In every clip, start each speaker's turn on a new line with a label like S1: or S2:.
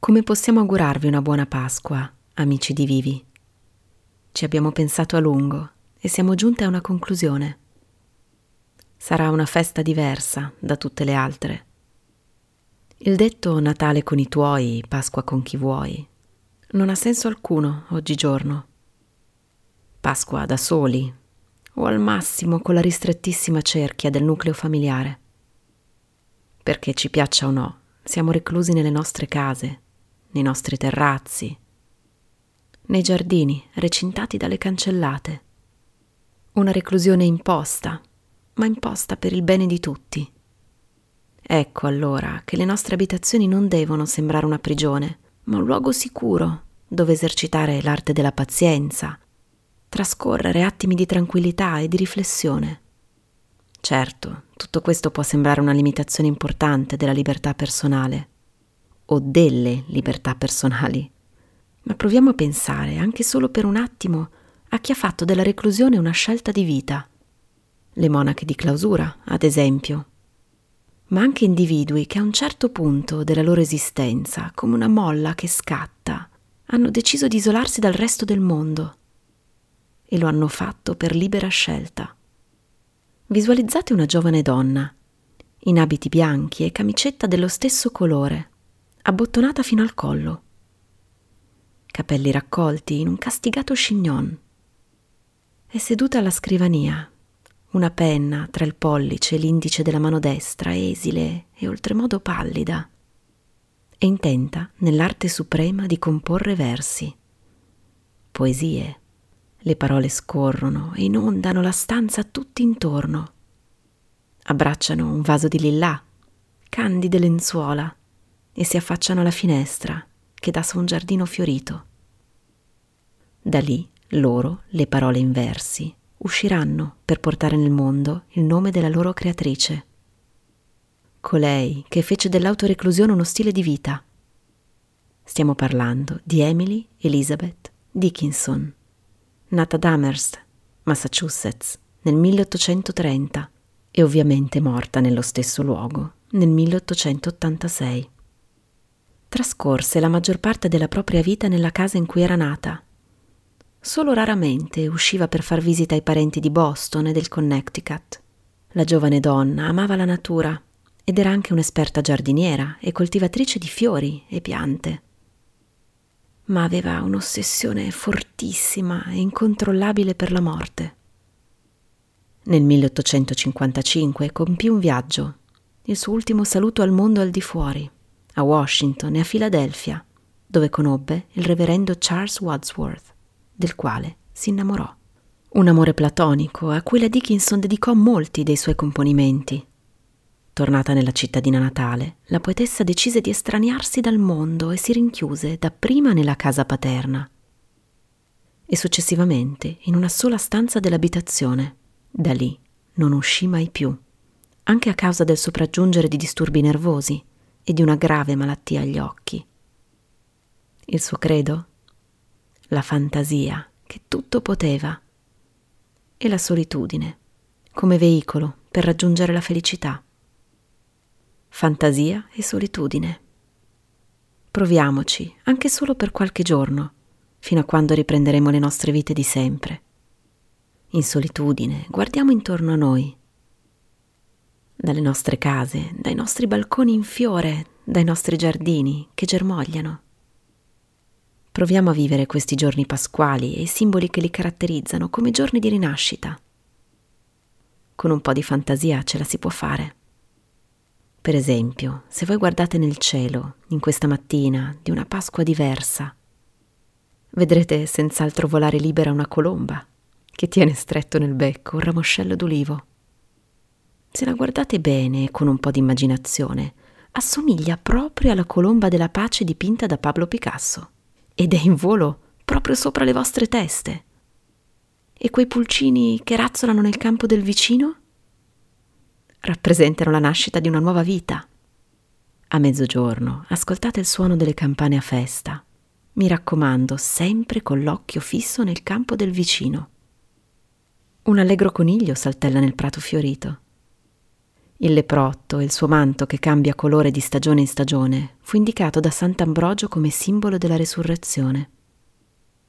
S1: Come possiamo augurarvi una buona Pasqua, amici di Vivi? Ci abbiamo pensato a lungo e siamo giunti a una conclusione. Sarà una festa diversa da tutte le altre. Il detto Natale con i tuoi, Pasqua con chi vuoi, non ha senso alcuno oggigiorno. Pasqua da soli o al massimo con la ristrettissima cerchia del nucleo familiare. Perché ci piaccia o no, siamo reclusi nelle nostre case, nei nostri terrazzi, nei giardini recintati dalle cancellate. Una reclusione imposta, ma imposta per il bene di tutti. Ecco allora che le nostre abitazioni non devono sembrare una prigione, ma un luogo sicuro dove esercitare l'arte della pazienza, trascorrere attimi di tranquillità e di riflessione. Certo, tutto questo può sembrare una limitazione importante della libertà personale o delle libertà personali, ma proviamo a pensare, anche solo per un attimo, a chi ha fatto della reclusione una scelta di vita. Le monache di clausura, ad esempio, ma anche individui che a un certo punto della loro esistenza, come una molla che scatta, hanno deciso di isolarsi dal resto del mondo e lo hanno fatto per libera scelta. Visualizzate una giovane donna, in abiti bianchi e camicetta dello stesso colore, abbottonata fino al collo, capelli raccolti in un castigato chignon. È seduta alla scrivania, una penna tra il pollice e l'indice della mano destra, esile e oltremodo pallida, e intenta nell'arte suprema di comporre versi, poesie, le parole scorrono e inondano la stanza tutti intorno. Abbracciano un vaso di lillà, candide lenzuola, e si affacciano alla finestra che dà su un giardino fiorito. Da lì loro, le parole in versi, usciranno per portare nel mondo il nome della loro creatrice. Colei che fece dell'autoreclusione uno stile di vita. Stiamo parlando di Emily Elizabeth Dickinson nata ad Amherst, Massachusetts, nel 1830 e ovviamente morta nello stesso luogo nel 1886. Trascorse la maggior parte della propria vita nella casa in cui era nata. Solo raramente usciva per far visita ai parenti di Boston e del Connecticut. La giovane donna amava la natura ed era anche un'esperta giardiniera e coltivatrice di fiori e piante ma aveva un'ossessione fortissima e incontrollabile per la morte. Nel 1855 compì un viaggio, il suo ultimo saluto al mondo al di fuori, a Washington e a Filadelfia, dove conobbe il reverendo Charles Wadsworth, del quale si innamorò. Un amore platonico a cui la Dickinson dedicò molti dei suoi componimenti, Tornata nella cittadina natale, la poetessa decise di estraniarsi dal mondo e si rinchiuse dapprima nella casa paterna e successivamente in una sola stanza dell'abitazione. Da lì non uscì mai più, anche a causa del sopraggiungere di disturbi nervosi e di una grave malattia agli occhi. Il suo credo? La fantasia che tutto poteva e la solitudine come veicolo per raggiungere la felicità fantasia e solitudine. Proviamoci, anche solo per qualche giorno, fino a quando riprenderemo le nostre vite di sempre. In solitudine, guardiamo intorno a noi. Dalle nostre case, dai nostri balconi in fiore, dai nostri giardini che germogliano. Proviamo a vivere questi giorni pasquali e i simboli che li caratterizzano come giorni di rinascita. Con un po' di fantasia ce la si può fare. Per esempio, se voi guardate nel cielo in questa mattina di una Pasqua diversa, vedrete senz'altro volare libera una colomba che tiene stretto nel becco un ramoscello d'ulivo. Se la guardate bene con un po' di immaginazione, assomiglia proprio alla colomba della pace dipinta da Pablo Picasso ed è in volo proprio sopra le vostre teste. E quei pulcini che razzolano nel campo del vicino? rappresentano la nascita di una nuova vita. A mezzogiorno ascoltate il suono delle campane a festa. Mi raccomando, sempre con l'occhio fisso nel campo del vicino. Un allegro coniglio saltella nel prato fiorito. Il leprotto e il suo manto che cambia colore di stagione in stagione fu indicato da Sant'Ambrogio come simbolo della resurrezione.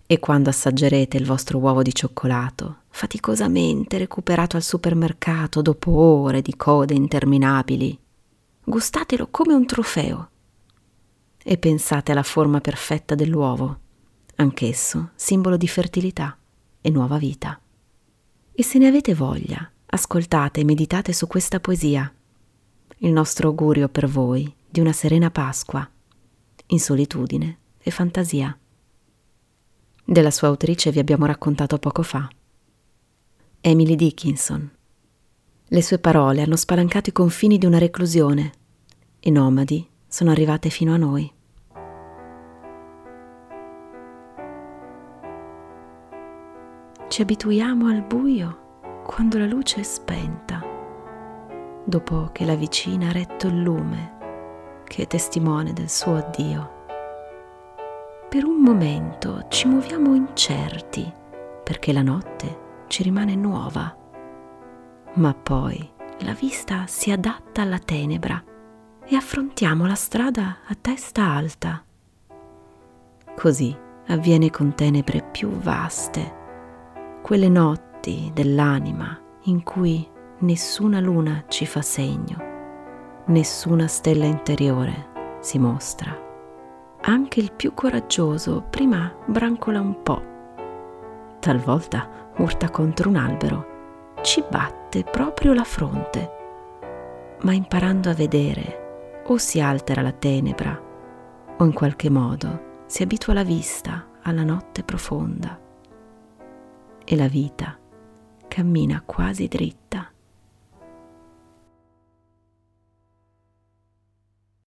S1: E quando assaggerete il vostro uovo di cioccolato, faticosamente recuperato al supermercato dopo ore di code interminabili, gustatelo come un trofeo e pensate alla forma perfetta dell'uovo, anch'esso simbolo di fertilità e nuova vita. E se ne avete voglia, ascoltate e meditate su questa poesia. Il nostro augurio per voi di una serena Pasqua, in solitudine e fantasia. Della sua autrice vi abbiamo raccontato poco fa. Emily Dickinson. Le sue parole hanno spalancato i confini di una reclusione e nomadi sono arrivate fino a noi. Ci abituiamo al buio quando la luce è spenta, dopo che la vicina ha retto il lume che è testimone del suo addio per un momento ci muoviamo incerti perché la notte ci rimane nuova, ma poi la vista si adatta alla tenebra e affrontiamo la strada a testa alta. Così avviene con tenebre più vaste, quelle notti dell'anima in cui nessuna luna ci fa segno, nessuna stella interiore si mostra. Anche il più coraggioso prima brancola un po'. Talvolta urta contro un albero, ci batte proprio la fronte, ma imparando a vedere o si altera la tenebra o in qualche modo si abitua la vista alla notte profonda. E la vita cammina quasi dritta